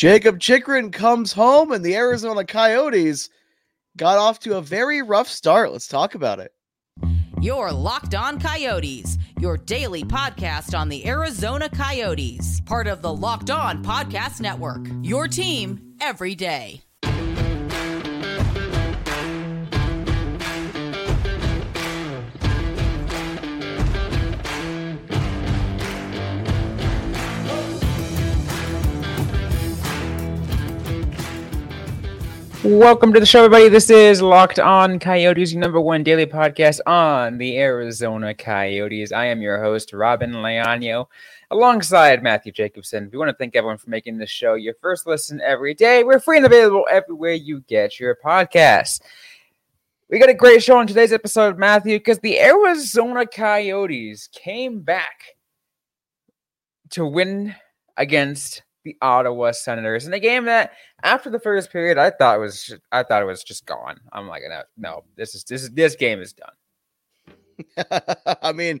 Jakob Chychrun comes home, and the Arizona Coyotes got off to a very rough start. Let's talk about it. Your Locked On Coyotes, your daily podcast on the Arizona Coyotes, part of the Locked On Podcast Network. Your team every day. Welcome to the show, everybody. This is Locked On Coyotes, your number one daily podcast on the Arizona Coyotes. I am your host, Robyn Leaño, alongside Matthew Jacobson. We want to thank everyone for making this show your first listen every day. We're free and available everywhere you get your podcasts. We got a great show on today's episode, Matthew, because the Arizona Coyotes came back to win against the Ottawa Senators in a game that after the first period I thought was I thought it was just gone. I'm like no, no this is this is this game is done. I mean,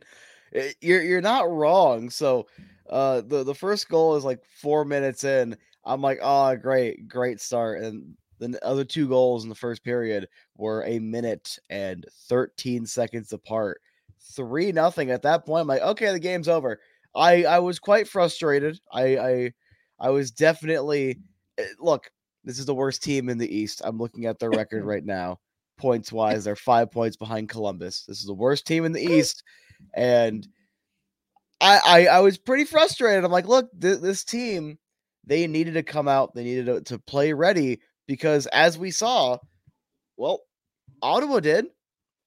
eh, you're you're not wrong. So uh the the first goal is like 4 minutes in. I'm like, "Oh, great, great start." And the other two goals in the first period were a minute and 13 seconds apart. 3 nothing at that point. I'm like, "Okay, the game's over." I I was quite frustrated. I I I was definitely eh, look. This is the worst team in the East. I'm looking at their record right now, points wise. They're five points behind Columbus. This is the worst team in the East, and I I, I was pretty frustrated. I'm like, look, th- this team, they needed to come out. They needed to, to play ready because as we saw, well, Ottawa did.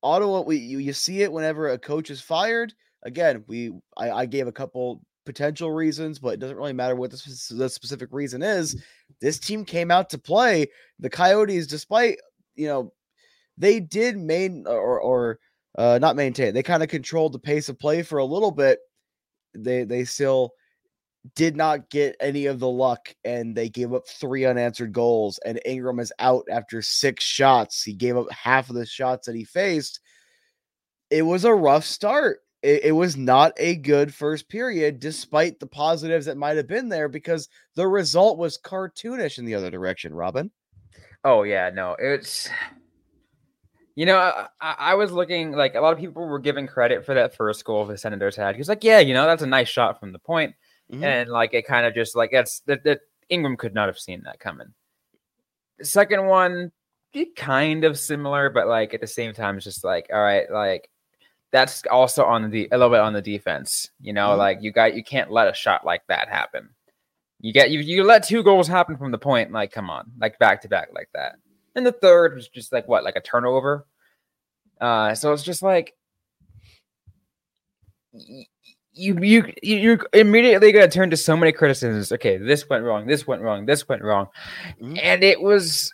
Ottawa, we you, you see it whenever a coach is fired. Again, we I, I gave a couple potential reasons, but it doesn't really matter what the, the specific reason is. This team came out to play. The Coyotes, despite you know, they did main or or uh, not maintain. They kind of controlled the pace of play for a little bit. They they still did not get any of the luck, and they gave up three unanswered goals. And Ingram is out after six shots. He gave up half of the shots that he faced. It was a rough start it, it, was not a good first period, despite the positives that might have been there, because the result was cartoonish in the other direction. Robyn. Oh yeah, no, it's. You know, I, I was looking like a lot of people were giving credit for that first goal the Senators had. He's like, yeah, you know, that's a nice shot from the point. Mm-hmm. and like it kind of just like that's that, that Ingram could not have seen that coming. The second one, kind of similar, but like at the same time, it's just like, all right, like that's also on the a little bit on the defense. You know, mm-hmm. like you got you can't let a shot like that happen. You get you you let two goals happen from the point, like come on, like back to back like that. And the third was just like what, like a turnover. Uh, so it's just like you you you're immediately to turn to so many criticisms. Okay, this went wrong. This went wrong. This went wrong, mm-hmm. and it was.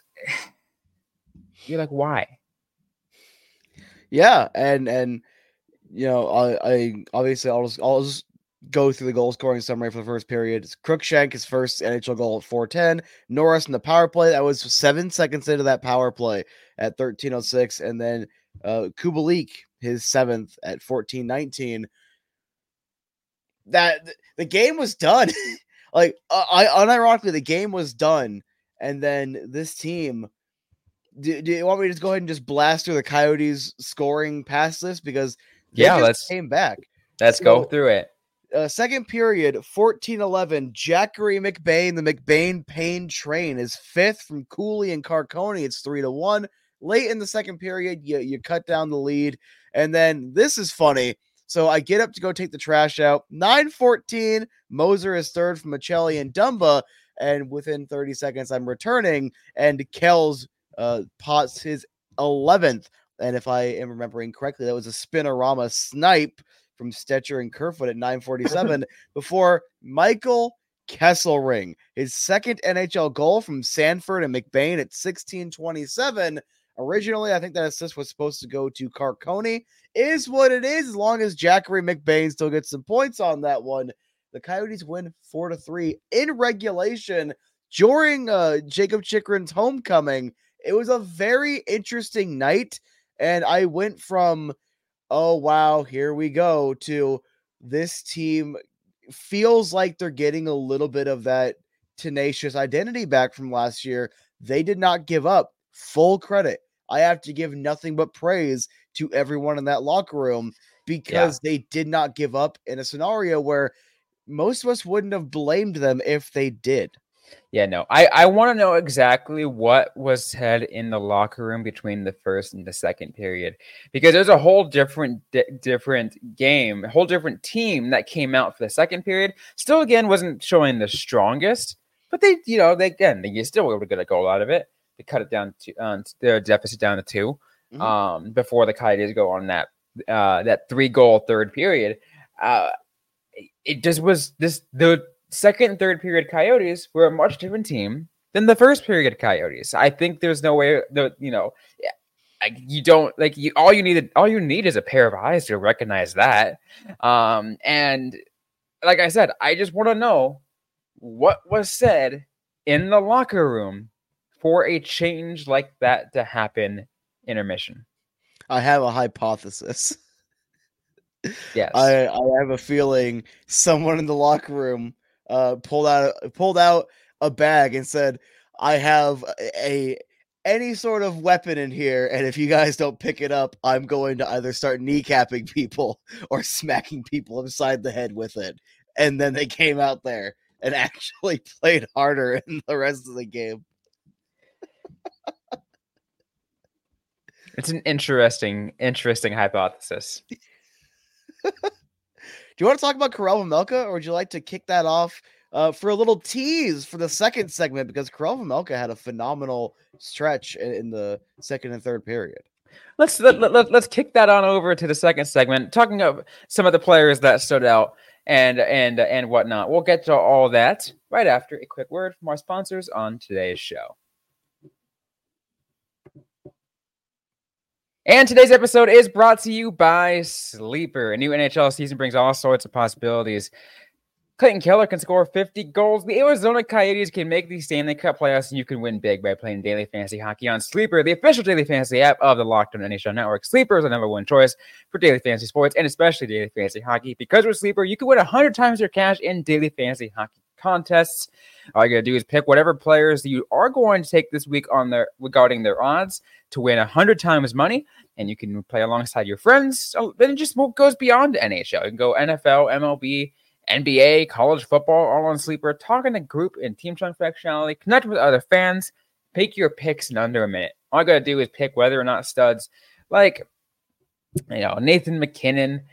You're like, why? Yeah, and and you know, I, I obviously I'll just I'll just go through the goal scoring summary for the first period. It's Crookshank, his first NHL goal at 410. Norris in the power play. That was seven seconds into that power play at 1306. And then uh Kubalik, his seventh at 1419. That the game was done. like uh, I unironically, the game was done. And then this team do, do you want me to just go ahead and just blast through the Coyotes scoring past this? Because yeah, let's came back. Let's so, go through it. Uh, second period, 14-11. Jackery McBain, the McBain Pain train is fifth from Cooley and Carcone. It's three to one. Late in the second period, you, you cut down the lead. And then this is funny. So I get up to go take the trash out. 9-14. Moser is third from Maccelli and Dumba. And within 30 seconds, I'm returning. And Kells uh, pots his 11th and if I am remembering correctly, that was a spinorama snipe from Stecher and Kerfoot at 947 before Michael Kesselring, his second NHL goal from Sanford and McBain at 1627. Originally, I think that assist was supposed to go to Carcone. Is what it is, as long as Jackery McBain still gets some points on that one. The Coyotes win four to three in regulation during uh, Jakob Chychrun's homecoming. It was a very interesting night and I went from, oh, wow, here we go, to this team feels like they're getting a little bit of that tenacious identity back from last year. They did not give up. Full credit. I have to give nothing but praise to everyone in that locker room because yeah. they did not give up in a scenario where most of us wouldn't have blamed them if they did. Yeah, no, I, I want to know exactly what was said in the locker room between the first and the second period because there's a whole different di- different game, a whole different team that came out for the second period. Still, again, wasn't showing the strongest, but they, you know, they again, they still were able to get a goal out of it. They cut it down to uh, their deficit down to 2 mm-hmm. um, before the Coyotes go on that uh, that three goal third period. Uh, it just was this the second and third period Coyotes were a much different team than the first period Coyotes. I think there's no way that you know you don't like you all you need all you need is a pair of eyes to recognize that. Um and like I said, I just want to know what was said in the locker room for a change like that to happen intermission. I have a hypothesis. Yes. I, I have a feeling someone in the locker room uh, pulled out pulled out a bag and said, "I have a any sort of weapon in here, and if you guys don't pick it up, I'm going to either start kneecapping people or smacking people upside the head with it." And then they came out there and actually played harder in the rest of the game. it's an interesting, interesting hypothesis. Do you want to talk about Karel Vejmelka, or would you like to kick that off uh, for a little tease for the second segment? Because Karel Vejmelka had a phenomenal stretch in, in the second and third period. Let's let, let, let, let's kick that on over to the second segment, talking of some of the players that stood out and and and whatnot. We'll get to all that right after a quick word from our sponsors on today's show. And today's episode is brought to you by Sleeper. A new NHL season brings all sorts of possibilities. Clayton Keller can score 50 goals. The Arizona Coyotes can make the Stanley Cup playoffs, and you can win big by playing daily fantasy hockey on Sleeper, the official daily fantasy app of the Locked On NHL Network. Sleeper is the number one choice for daily fantasy sports and especially daily fantasy hockey. Because with Sleeper, you can win 100 times your cash in daily fantasy hockey contests. All you gotta do is pick whatever players you are going to take this week on their regarding their odds to win 100 times money and you can play alongside your friends. So then it just goes beyond NHL. You can go NFL, MLB, NBA, college football, all on Sleeper. Talk in a group and team chunk functionality. Connect with other fans. Pick your picks in under a minute. All I gotta do is pick whether or not studs like you know Nathan MacKinnon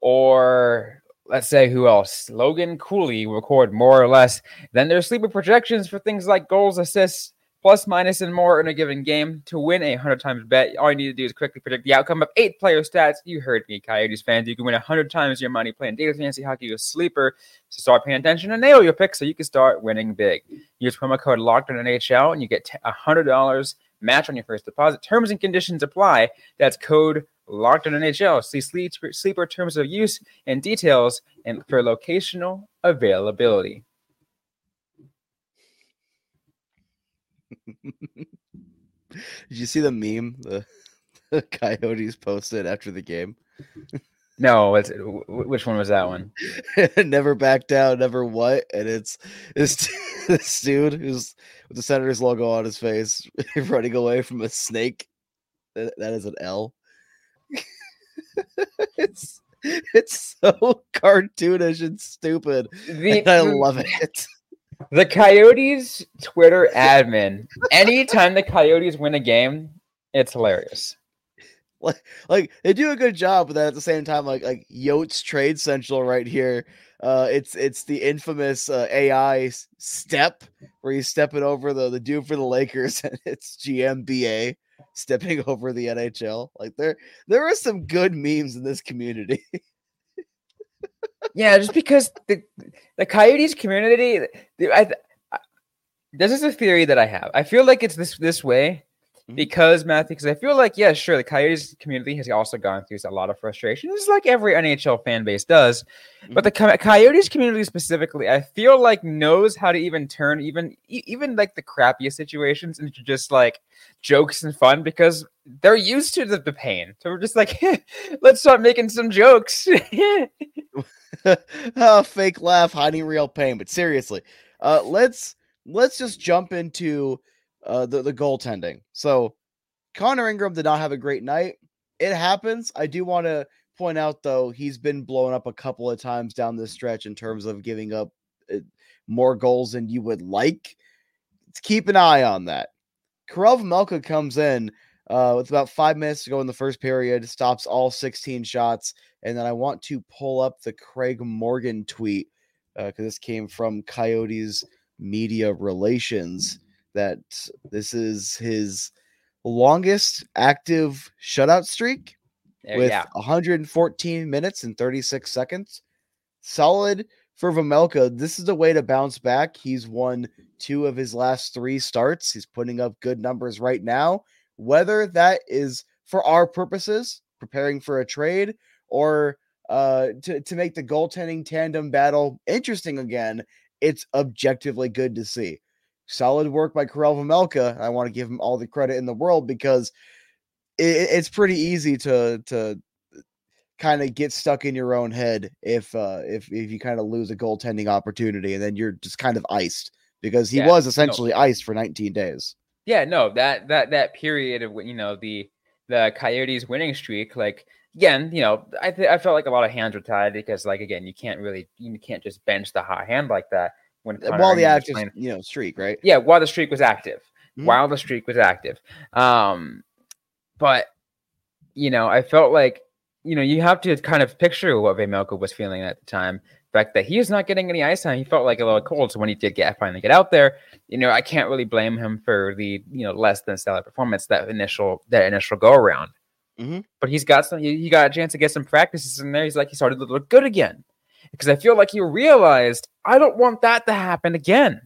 or let's say who else Logan Cooley record more or less. Then there's sleeper projections for things like goals, assists, plus, minus, and more in a given game. To win a 100 times bet, all you need to do is quickly predict the outcome of eight player stats. You heard me, Coyotes fans. You can win 100 times your money playing daily fantasy hockey with Sleeper. So start paying attention and nail your picks so you can start winning big. Use promo code Locked on NHL and you get $100 match on your first deposit. Terms and conditions apply. That's code Locked on NHL. See Sleeper, sleeper terms of use and details and for locational availability. Did you see the meme the, the Coyotes posted after the game? No, which one was that one? never back down, never what? And it's this this dude who's with the Senators logo on his face, running away from a snake. that is an L. it's it's so cartoonish and stupid. The, and I love it. The Coyotes Twitter admin. Anytime the Coyotes win a game, it's hilarious. Like, like they do a good job, but then at the same time, like like Yotes Trade Central right here. Uh, it's it's the infamous uh, AI step where he's stepping over the the dude for the Lakers, and it's GMBA stepping over the NHL. Like there there are some good memes in this community. yeah, just because the the Coyotes community, I, I, this is a theory that I have. I feel like it's this this way mm-hmm. because Matthew, because I feel like yeah, sure, the Coyotes community has also gone through a lot of frustration, just like every NHL fan base does. Mm-hmm. But the. Coyotes community specifically, I feel like knows how to even turn even even like the crappiest situations into just like jokes and fun because they're used to the, the pain. So we're just like, let's start making some jokes. oh, fake laugh, hiding real pain. But seriously, uh, let's let's just jump into uh, the the goaltending. So Connor Ingram did not have a great night. It happens. I do want to point out though he's been blown up a couple of times down this stretch in terms of giving up uh, more goals than you would like. Let's keep an eye on that. Karel Vejmelka comes in uh, with about five minutes to go in the first period, stops all 16 shots. And then I want to pull up the Craig Morgan tweet because uh, this came from Coyotes media relations that this is his longest active shutout streak There- with yeah. 114 minutes and 36 seconds. Solid for Vejmelka. This is the way to bounce back. He's won two of his last three starts. He's putting up good numbers right now. Whether that is for our purposes, preparing for a trade, or uh, to, to make the goaltending tandem battle interesting again, it's objectively good to see. Solid work by Karel Vejmelka. I want to give him all the credit in the world because it, it's pretty easy to to kind of get stuck in your own head if uh if if you kind of lose a goaltending opportunity and then you're just kind of iced because he Yeah, was no. essentially iced for 19 days. Yeah, no, that that that period of you know the the Coyotes winning streak, like again, you know, I th- I felt like a lot of hands were tied because like again, you can't really you can't just bench the hot hand like that when Connor While the active, you know, streak, right? yeah, while the streak was active, Mhm. while the streak was active. Um, but you know, I felt like you know you have to kind of picture what Vejmelka was feeling at the time. The fact that he was not getting any ice time, he felt like a little cold. So when he did get finally get out there, you know, I can't really blame him for the you know less than stellar performance that initial that initial go around. Mhm. But he's got some. He, he got a chance to get some practices in there. He's like he started to look good again because I feel like he realized I don't want that to happen again.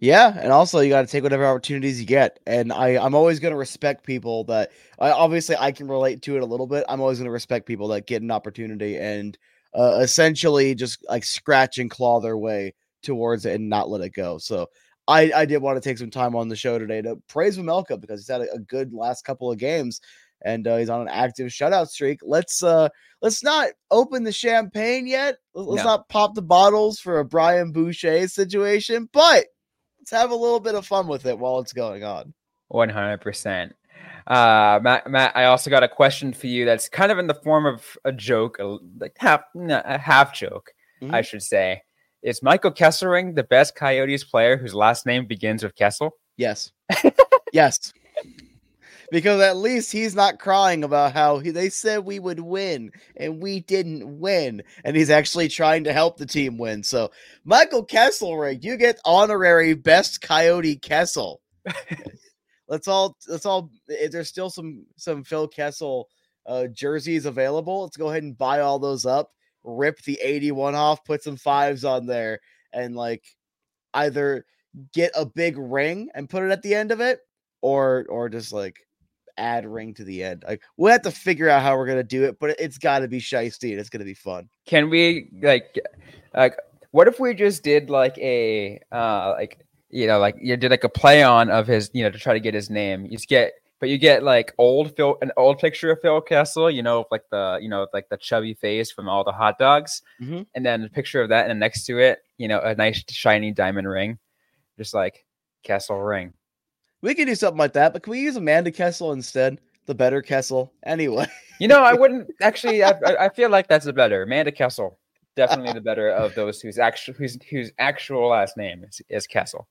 Yeah, and also you got to take whatever opportunities you get. And I, I'm always going to respect people that I obviously I can relate to it a little bit. I'm always going to respect people that get an opportunity and uh, essentially just like scratch and claw their way towards it and not let it go. So I, I did want to take some time on the show today to praise Vejmelka because he's had a, a good last couple of games and uh, he's on an active shutout streak. Let's uh let's not open the champagne yet. Let's No. not pop the bottles for a Brian Boucher situation, but let's have a little bit of fun with it while it's going on. One hundred percent. Uh, Matt, Matt, I also got a question for you that's kind of in the form of a joke, a, like half no, a half joke, I Mhm. should say. Is Michael Kesselring the best Coyotes player whose last name begins with Kessel? Yes. yes. Because at least he's not crying about how he, they said we would win and we didn't win. And he's actually trying to help the team win. So, Michael Kesselring, you get honorary best Coyote Kessel. let's all, let's all, if there's still some, some Phil Kessel uh, jerseys available, let's go ahead and buy all those up, rip the 81 off, put some fives on there, and like either get a big ring and put it at the end of it or or just like add ring to the end like we'll have to figure out how we're gonna do it but it's got to be shisty and it's gonna be fun Can we like, like, what if we just did like a, uh, like, you know, like you did like a play on of his, you know, to try to get his name. You just get, but you get like old Phil, an old picture of Phil Kessel, you know, like the, you know, like the chubby face from all the hot dogs, Mhm. and then a picture of that, and then next to it, you know, a nice shiny diamond ring, just like Kessel ring. We could do something like that but can we use amanda kessel instead the better kessel anyway You know, I wouldn't actually. I, I- feel like that's the better. Amanda Kessel, definitely the better of those whose actual whose whose actual last name is, is Kessel.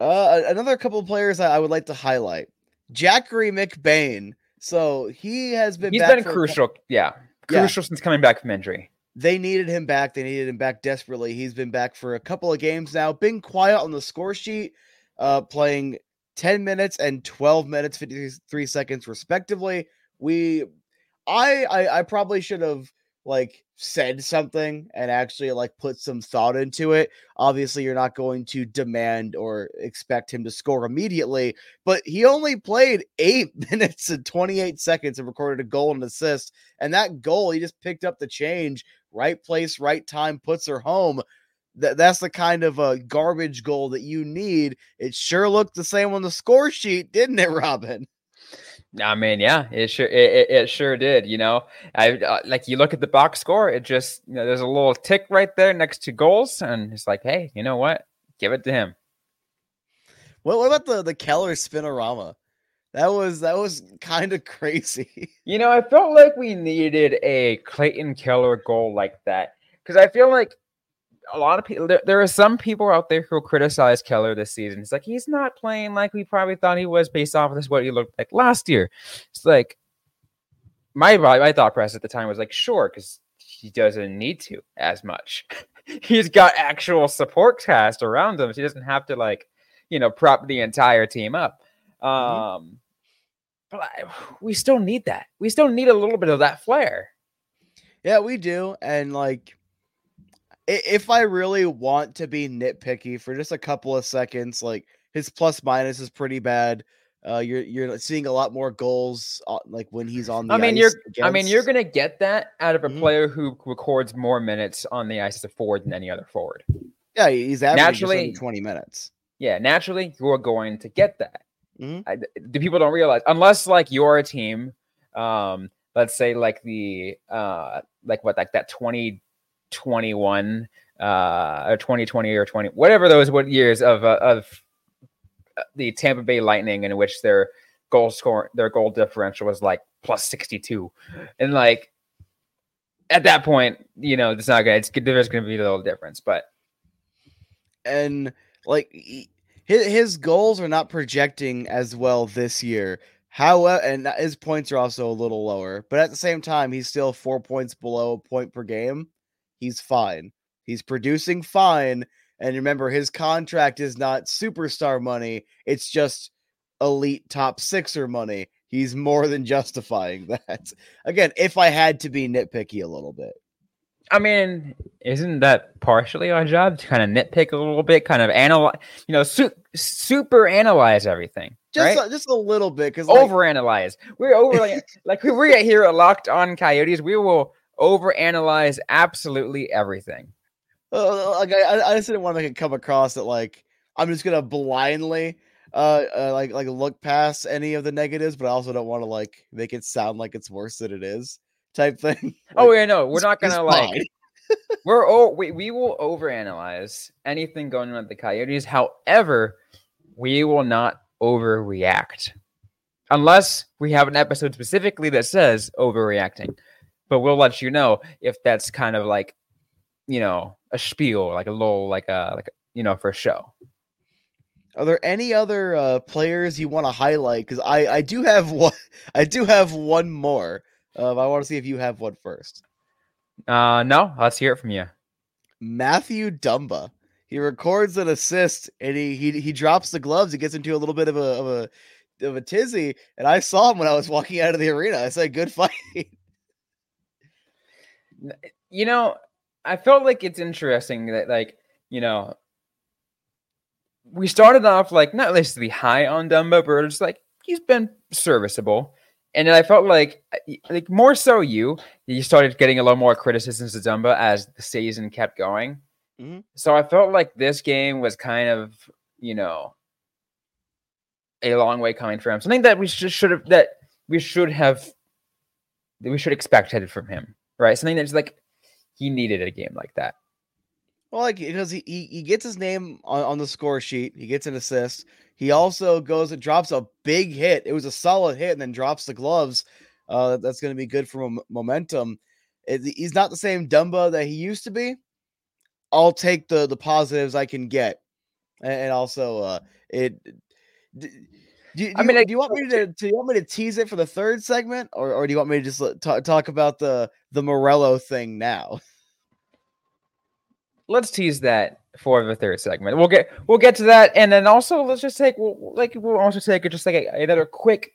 uh another couple of players I, I would like to highlight jackery mcbain so he has been He's back been for a cou- crucial. Yeah, Yeah. crucial since coming back from injury. they needed him back. They needed him back desperately. He's been back for a couple of games now. Been quiet on the score sheet, uh, playing 10 minutes and 12 minutes 53 seconds respectively. We I I, I probably should have like said something and actually like put some thought into it. Obviously, you're not going to demand or expect him to score immediately, but he only played eight minutes and 28 seconds and recorded a goal and assist. And that goal, he just picked up the change, right place, right time, puts her home. That that's the kind of a garbage goal that you need. It sure looked the same on the score sheet, didn't it, Robyn? I mean, yeah, it sure it, it, it sure did. You know, I uh, like you look at the box score. It just you know there's a little tick right there next to goals, and it's like, hey, you know what? Give it to him. What, what about the the Keller spinorama? That was that was kind of crazy. You know, I felt like we needed a Clayton Keller goal like that because I feel like a lot of people there, there are some people out there who criticize Keller this season. It's like he's not playing like we probably thought he was based off of this what he looked like last year. It's like my my thought process at the time was like, sure, because he doesn't need to as much. he's got actual support cast around him. So he doesn't have to like, you know, prop the entire team up. Mm-hmm. Um mm-hmm. but I, we still need that. We still need a little bit of that flair. Yeah, we do. And like if I really want to be nitpicky for just a couple of seconds, like his plus minus is pretty bad. Uh, you're you're seeing a lot more goals like when he's on the. I mean, you're. Against. I mean, you're gonna get that out of a mm-hmm. player who records more minutes on the ice as a forward than any other forward. Yeah, he's naturally twenty minutes. Yeah, naturally, you're going to get that. Mm-hmm. I, the people don't realize unless like you're a team, um, let's say like the uh, like what like that twenty 21 uh, or 2020 or 20 whatever those what years of uh, of uh, the Tampa Bay Lightning in which their goal score their goal differential was like plus 62 and like at that point you know it's not good it's there's going to be a little difference but and like his, his goals are not projecting as well this year. However, and his points are also a little lower, but at the same time, he's still four points below a point per game he's fine. He's producing fine. And remember, his contract is not superstar money, it's just elite top sixer money. He's more than justifying that. Again, if I had to be nitpicky a little bit. I mean, isn't that partially our job to kind of nitpick a little bit, kind of analyze, you know, su- super analyze everything? Just right? a, just a little bit because like, overanalyze. We're over like, like we get here at Locked On Coyotes. We will overanalyze absolutely everything. Uh, like I, I just didn't want to make it come across that like I'm just gonna blindly uh, uh, like like look past any of the negatives, but I also don't want to like make it sound like it's worse than it is type thing. like, oh yeah, no, we're not gonna like we're oh we, we will overanalyze anything going on with the coyotes. However, we will not overreact. Unless we have an episode specifically that says overreacting but we'll let you know if that's kind of like you know a spiel like a little like a like a, you know for a show. Are there any other uh, players you want to highlight? Because i i do have one i do have one more. Uh, i want to see if you have one first. Uh no let's hear it from you. Matthew dumba. He records an assist and he he, he drops the gloves. He gets into a little bit of a of a of a tizzy. And i saw him when i was walking out of the arena. I said good fight you know, I felt like it's interesting that like, you know, we started off like not necessarily high on Dumba, but it's like he's been serviceable. And then I felt like like more so you, you started getting a lot more criticisms of Dumba as the season kept going. Mm-hmm. So I felt like this game was kind of, you know, a long way coming from him. Something that we should should have that we should have that we should expect expected from him right? Something that's like he needed a game like that. Well, like because he, he, he gets his name on, on the score sheet, he gets an assist. He also goes and drops a big hit. It was a solid hit, and then drops the gloves. Uh, that's going to be good for momentum. It, he's not the same Dumba that he used to be. I'll take the the positives I can get, and, and also uh, it. Do, do, I mean, you, do you want me to do you want me to tease it for the third segment, or, or do you want me to just talk, talk about the the Meruelo thing now? Let's tease that for the third segment. We'll get we'll get to that, and then also let's just take we'll, like we'll also take just like a, another quick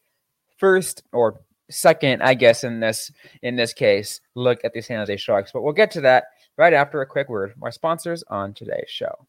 first or second, I guess in this in this case, look at the San Jose Sharks. But we'll get to that right after a quick word. Our sponsors on today's show.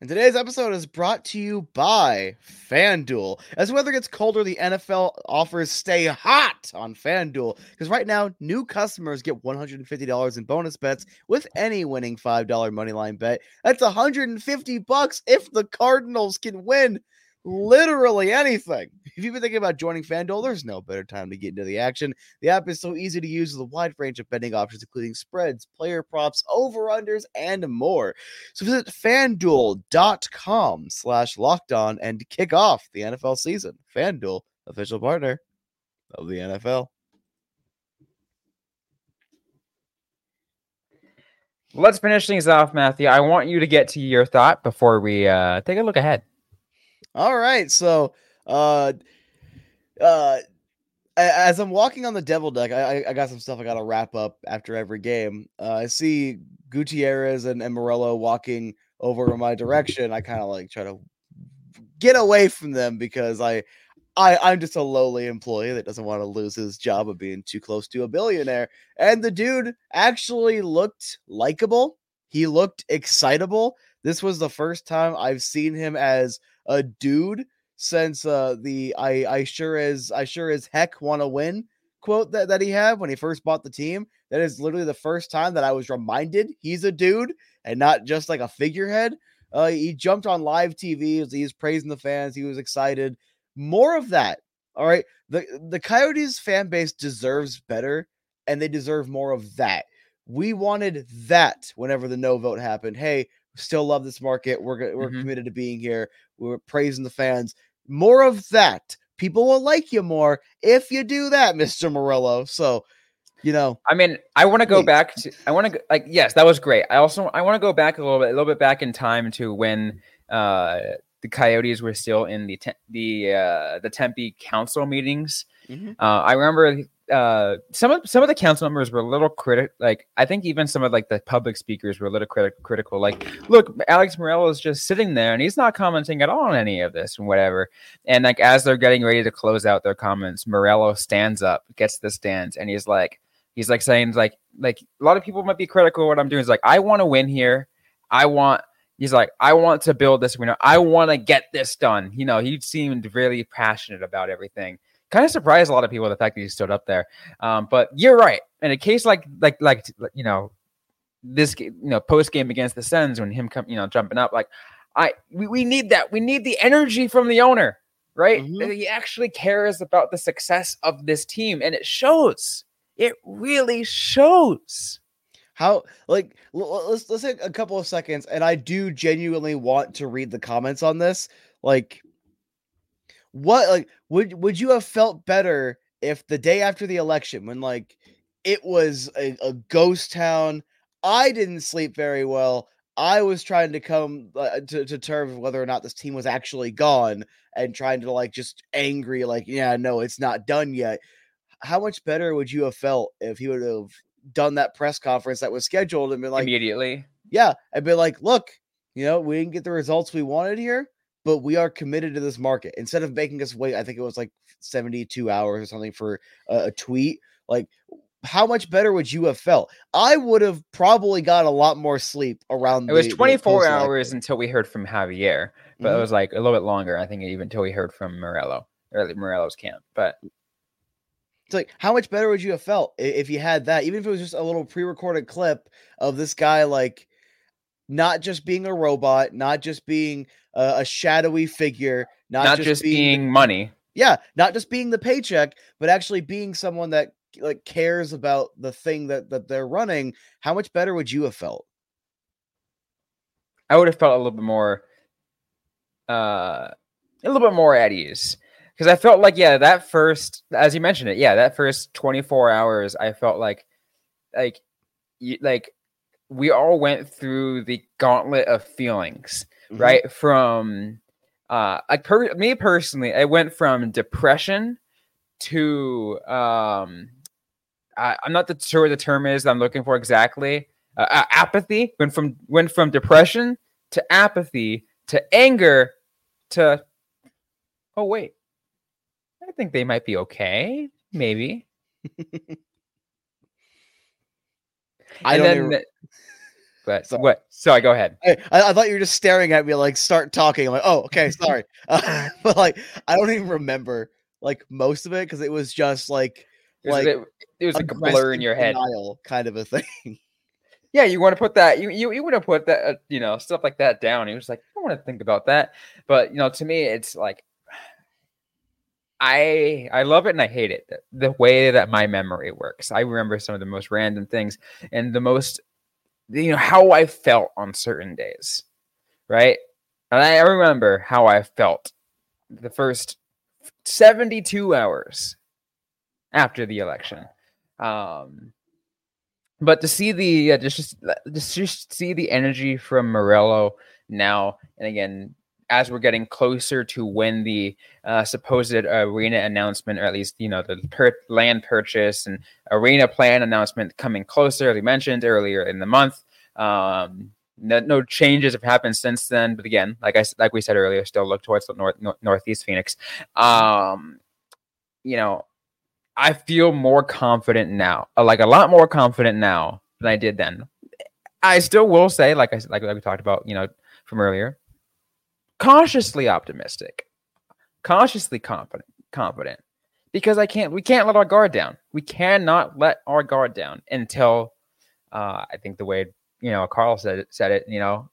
And today's episode is brought to you by FanDuel. As weather gets colder, the NFL offers stay hot on FanDuel. Because right now, new customers get $150 in bonus bets with any winning $5 moneyline bet. That's 150 bucks if the Cardinals can win. Literally anything. If you've been thinking about joining FanDuel, there's no better time to get into the action. The app is so easy to use with a wide range of betting options, including spreads, player props, over-unders, and more. So visit fanduel.com slash locked on and kick off the NFL season. FanDuel, official partner of the NFL. Let's finish things off, Matthew. I want you to get to your thought before we uh, take a look ahead. All right. So, uh, uh, as I'm walking on the devil deck, I, I got some stuff I got to wrap up after every game. Uh, I see Gutierrez and, and Meruelo walking over in my direction. I kind of like try to get away from them because I I, I'm just a lowly employee that doesn't want to lose his job of being too close to a billionaire. And the dude actually looked likable. He looked excitable. This was the first time I've seen him as a dude since uh, the I I sure as I sure as heck want to win quote that, that he had when he first bought the team. That is literally the first time that I was reminded he's a dude and not just like a figurehead. Uh, he jumped on live TV. He was praising the fans. He was excited. More of that. All right. The the Coyotes fan base deserves better and they deserve more of that. We wanted that whenever the no vote happened. Hey, still love this market. We're we're mm-hmm. committed to being here. We're praising the fans. More of that. People will like you more if you do that, Mr. Meruelo. So, you know, I mean, I want to go back to I want to like yes, that was great. I also I want to go back a little bit a little bit back in time to when uh the Coyotes were still in the te- the uh, the Tempe council meetings. Mm-hmm. Uh, I remember uh, some of some of the council members were a little critical. Like I think even some of like the public speakers were a little criti- critical. Like, look, Alex Meruelo is just sitting there and he's not commenting at all on any of this and whatever. And like as they're getting ready to close out their comments, Meruelo stands up, gets the stands, and he's like, he's like saying like like a lot of people might be critical of what I'm doing. He's like, I want to win here. I want he's like, I want to build this arena. I want to get this done. You know, he seemed really passionate about everything. Kind of surprised a lot of people the fact that he stood up there. Um, but you're right. In a case like like like you know this you know post game against the Sens when him come you know jumping up like I we, we need that we need the energy from the owner right mm-hmm. he actually cares about the success of this team and it shows it really shows how like let's let's take a couple of seconds, and I do genuinely want to read the comments on this. Like, what like would would you have felt better if the day after the election, when like it was a, a ghost town, I didn't sleep very well. I was trying to come uh, to, to terms whether or not this team was actually gone and trying to like just angry, like, yeah, no, it's not done yet. How much better would you have felt if he would have done that press conference that was scheduled and been like immediately. Yeah, and be like, look, you know, we didn't get the results we wanted here, but we are committed to this market. Instead of making us wait, I think it was like 72 hours or something for a, a tweet. Like, how much better would you have felt? I would have probably got a lot more sleep around. It was 24 hours until we heard from Javier, but mm-hmm. it was like a little bit longer. I think even until we heard from Meruelo, or Meruelo's camp. But it's like how much better would you have felt if you had that, even if it was just a little pre-recorded clip of this guy like not just being a robot, not just being a, a shadowy figure, not, not just, just, being, being money. Yeah, not just being the paycheck, but actually being someone that like cares about the thing that that they're running. How much better would you have felt? I would have felt a little bit more, uh, a little bit more at ease because I felt like yeah, that first, as you mentioned it, yeah, that first 24 hours, I felt like, like, like we all went through the gauntlet of feelings, mm-hmm. right? From, uh, like per me personally, I went from depression to, um, I, am not the, sure what the term is that I'm looking for exactly. Uh, apathy went from went from depression to apathy to anger to oh wait I think they might be okay. Maybe. I and don't then, even... but sorry. what? Sorry, go ahead. I, I, thought you were just staring at me like start talking. I'm like, oh, okay, sorry. Uh, but like, I don't even remember like most of it because it was just like it was, like it, it was like a blur in your head, kind of a thing. Yeah, you want to put that. You you, you want to put that. Uh, you know, stuff like that down. He was like, I want to think about that. But you know, to me, it's like I I love it and I hate it. The way that my memory works. I remember some of the most random things and the most you know how I felt on certain days. Right? And I remember how I felt the first 72 hours after the election. Um but to see the uh, just just just see the energy from Meruelo now and again as we're getting closer to when the uh, supposed arena announcement, or at least you know the per- land purchase and arena plan announcement coming closer, as we mentioned earlier in the month. Um, no, no, changes have happened since then, but again, like I like we said earlier, still look towards the north, north northeast Phoenix. Um, you know, I feel more confident now, uh, like a lot more confident now than I did then. I still will say, like I like, like we talked about, you know, from earlier, cautiously optimistic, cautiously confident, confident, because I can't. We can't let our guard down. We cannot let our guard down until uh, I think the way you know Carl said it, said it. You know,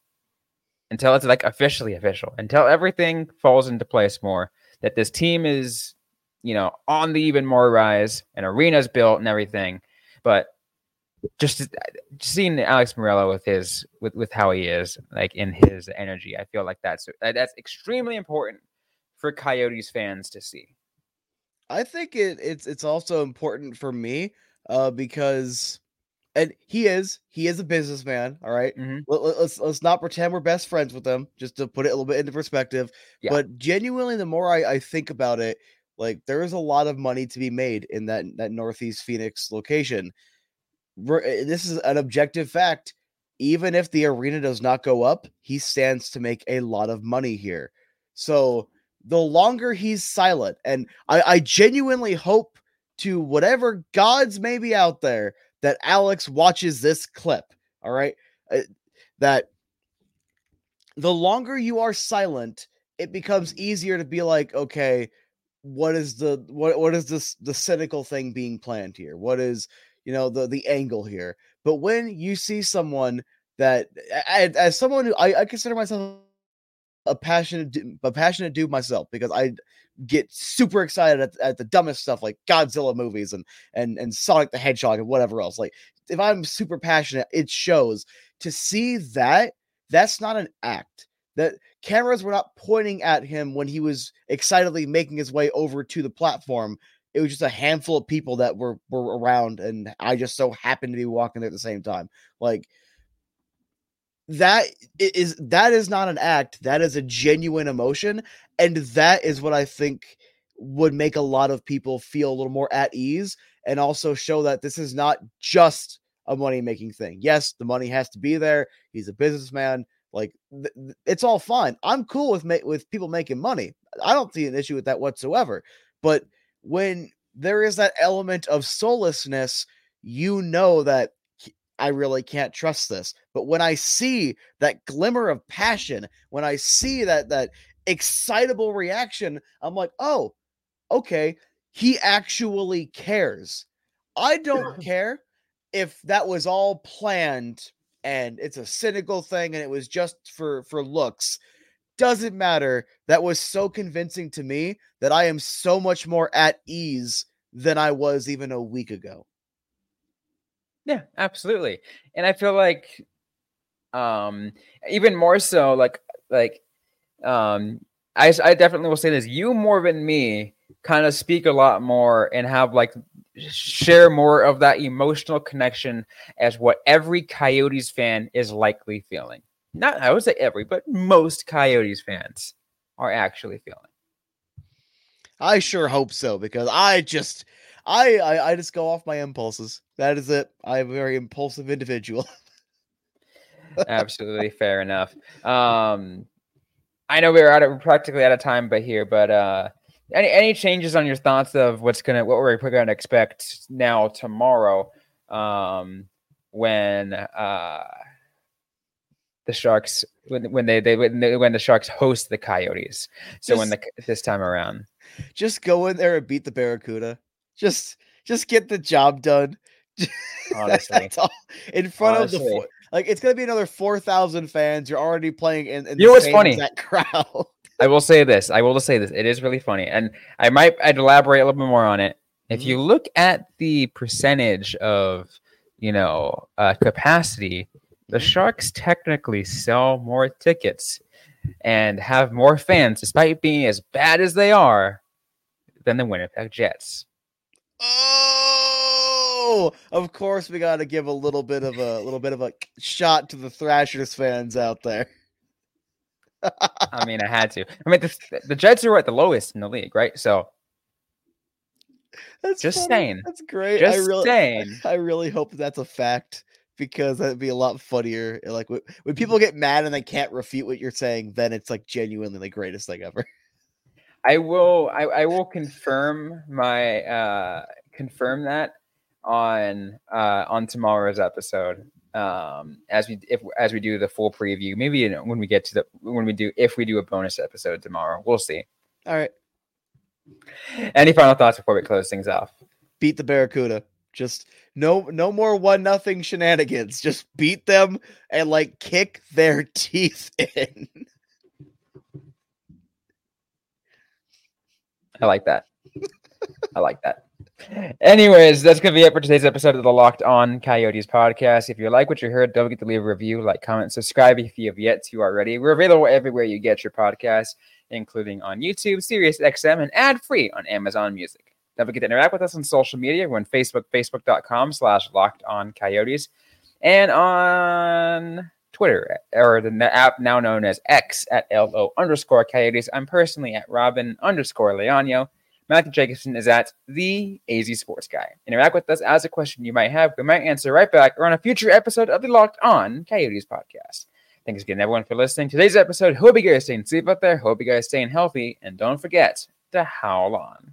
until it's like officially official, until everything falls into place more. That this team is, you know, on the even more rise, and arenas built and everything. But just, just seeing Alex Meruelo with his with with how he is, like in his energy, I feel like that's that's extremely important for Coyotes fans to see. I think it, it's it's also important for me uh, because and he is he is a businessman all right? mm-hmm. Let, us let's, let's not pretend we're best friends with him just to put it a little bit into perspective yeah. but genuinely the more I, I think about it like there is a lot of money to be made in that that northeast phoenix location this is an objective fact. Even if the arena does not go up, he stands to make a lot of money here. So the longer he's silent, and I, I genuinely hope to whatever gods may be out there that Alex watches this clip. All right. Uh, that the longer you are silent, it becomes easier to be like, okay, what is the what what is this the cynical thing being planned here? What is you know the the angle here. But when you see someone that, as, as someone who I, I consider myself a passionate a passionate dude myself because I get super excited at, at the dumbest stuff like Godzilla movies and and and Sonic the Hedgehog and whatever else. Like if I'm super passionate, it shows. To see that, that's not an act. That cameras were not pointing at him when he was excitedly making his way over to the platform it was just a handful of people that were were around and i just so happened to be walking there at the same time. Like that is that is not an act that is a genuine emotion and that is what i think would make a lot of people feel a little more at ease and also show that this is not just a money making thing. Yes the money has to be there he's a businessman like th- th- it's all fine. I'm cool with ma- with people making money. I don't see an issue with that whatsoever but when there is that element of soullessness, you know that I really can't trust this. But when I see that glimmer of passion, when I see that that excitable reaction, I'm like, "Oh, okay, he actually cares." I don't care if that was all planned and it's a cynical thing and it was just for for looks doesn't matter. That was so convincing to me that I am so much more at ease than I was even a week ago. Yeah, absolutely. And I feel like um even more so like like um I I definitely will say this you more than me kind of speak a lot more and have like share more of that emotional connection as what every Coyotes fan is likely feeling not I would say every, but most Coyotes fans are actually feeling. I sure hope so because I just I, I I just go off my impulses. That is it. I'm a very impulsive individual. Absolutely fair enough. Um I know we're out of practically out of time but here, but uh any any changes on your thoughts of what's gonna what we're gonna expect now tomorrow um when uh the Sharks when when they they when, they, when the Sharks host the Coyotes. So just, when the this time around, just go in there and beat the Barracuda. Just just get the job done. Honestly, That's all. in front of the Honestly. like it's gonna be another four thousand fans. You're already playing in, in You know the what's same funny? exact crowd. I will say this. I will just say this. It is really funny, and I might I'd elaborate a little bit more on it. If Mhm. you look at the percentage of you know uh, capacity, the Mhm. Sharks technically sell more tickets and have more fans, despite being as bad as they are, than the Winnipeg Jets. Oh, of course we got to give a little bit of a little bit of a shot to the Thrashers fans out there. I mean, I had to. I mean, the, the Jets are at the lowest in the league, right? So That's Just funny. saying. That's great. I Just really, saying. I really hope that's a fact because that'd be a lot funnier. Like when, people get mad and they can't refute what you're saying, then it's like genuinely the greatest thing ever. I will I, I will confirm my uh confirm that on uh on tomorrow's episode um as we if as we do the full preview maybe you know, when we get to the when we do if we do a bonus episode tomorrow we'll see All right, any final thoughts before we close things off beat the Barracuda. Just no, no more one nothing shenanigans. Just beat them and like kick their teeth in. I like that. I like that. Anyways, that's gonna be it for today's episode of the Locked On Coyotes podcast. If you like what you heard, don't forget to leave a review, like, comment, subscribe if you have yet to already. We're available everywhere you get your podcasts, including on YouTube, Sirius XM, and ad-free on Amazon Music. Don't forget to interact with us on social media. We're on Facebook, facebook.com slash locked on coyotes, and on Twitter, or the app now known as X at LO underscore coyotes. I'm personally at Robyn underscore Leaño. Matthew Jacobson is at the AZ Sports Guy. Interact with us, ask a question you might have. We might answer right back or on a future episode of the Locked On Coyotes podcast. Thanks again, everyone, for listening. Today's episode. Hope you guys staying safe out there. Hope you guys staying healthy. And don't forget to howl on.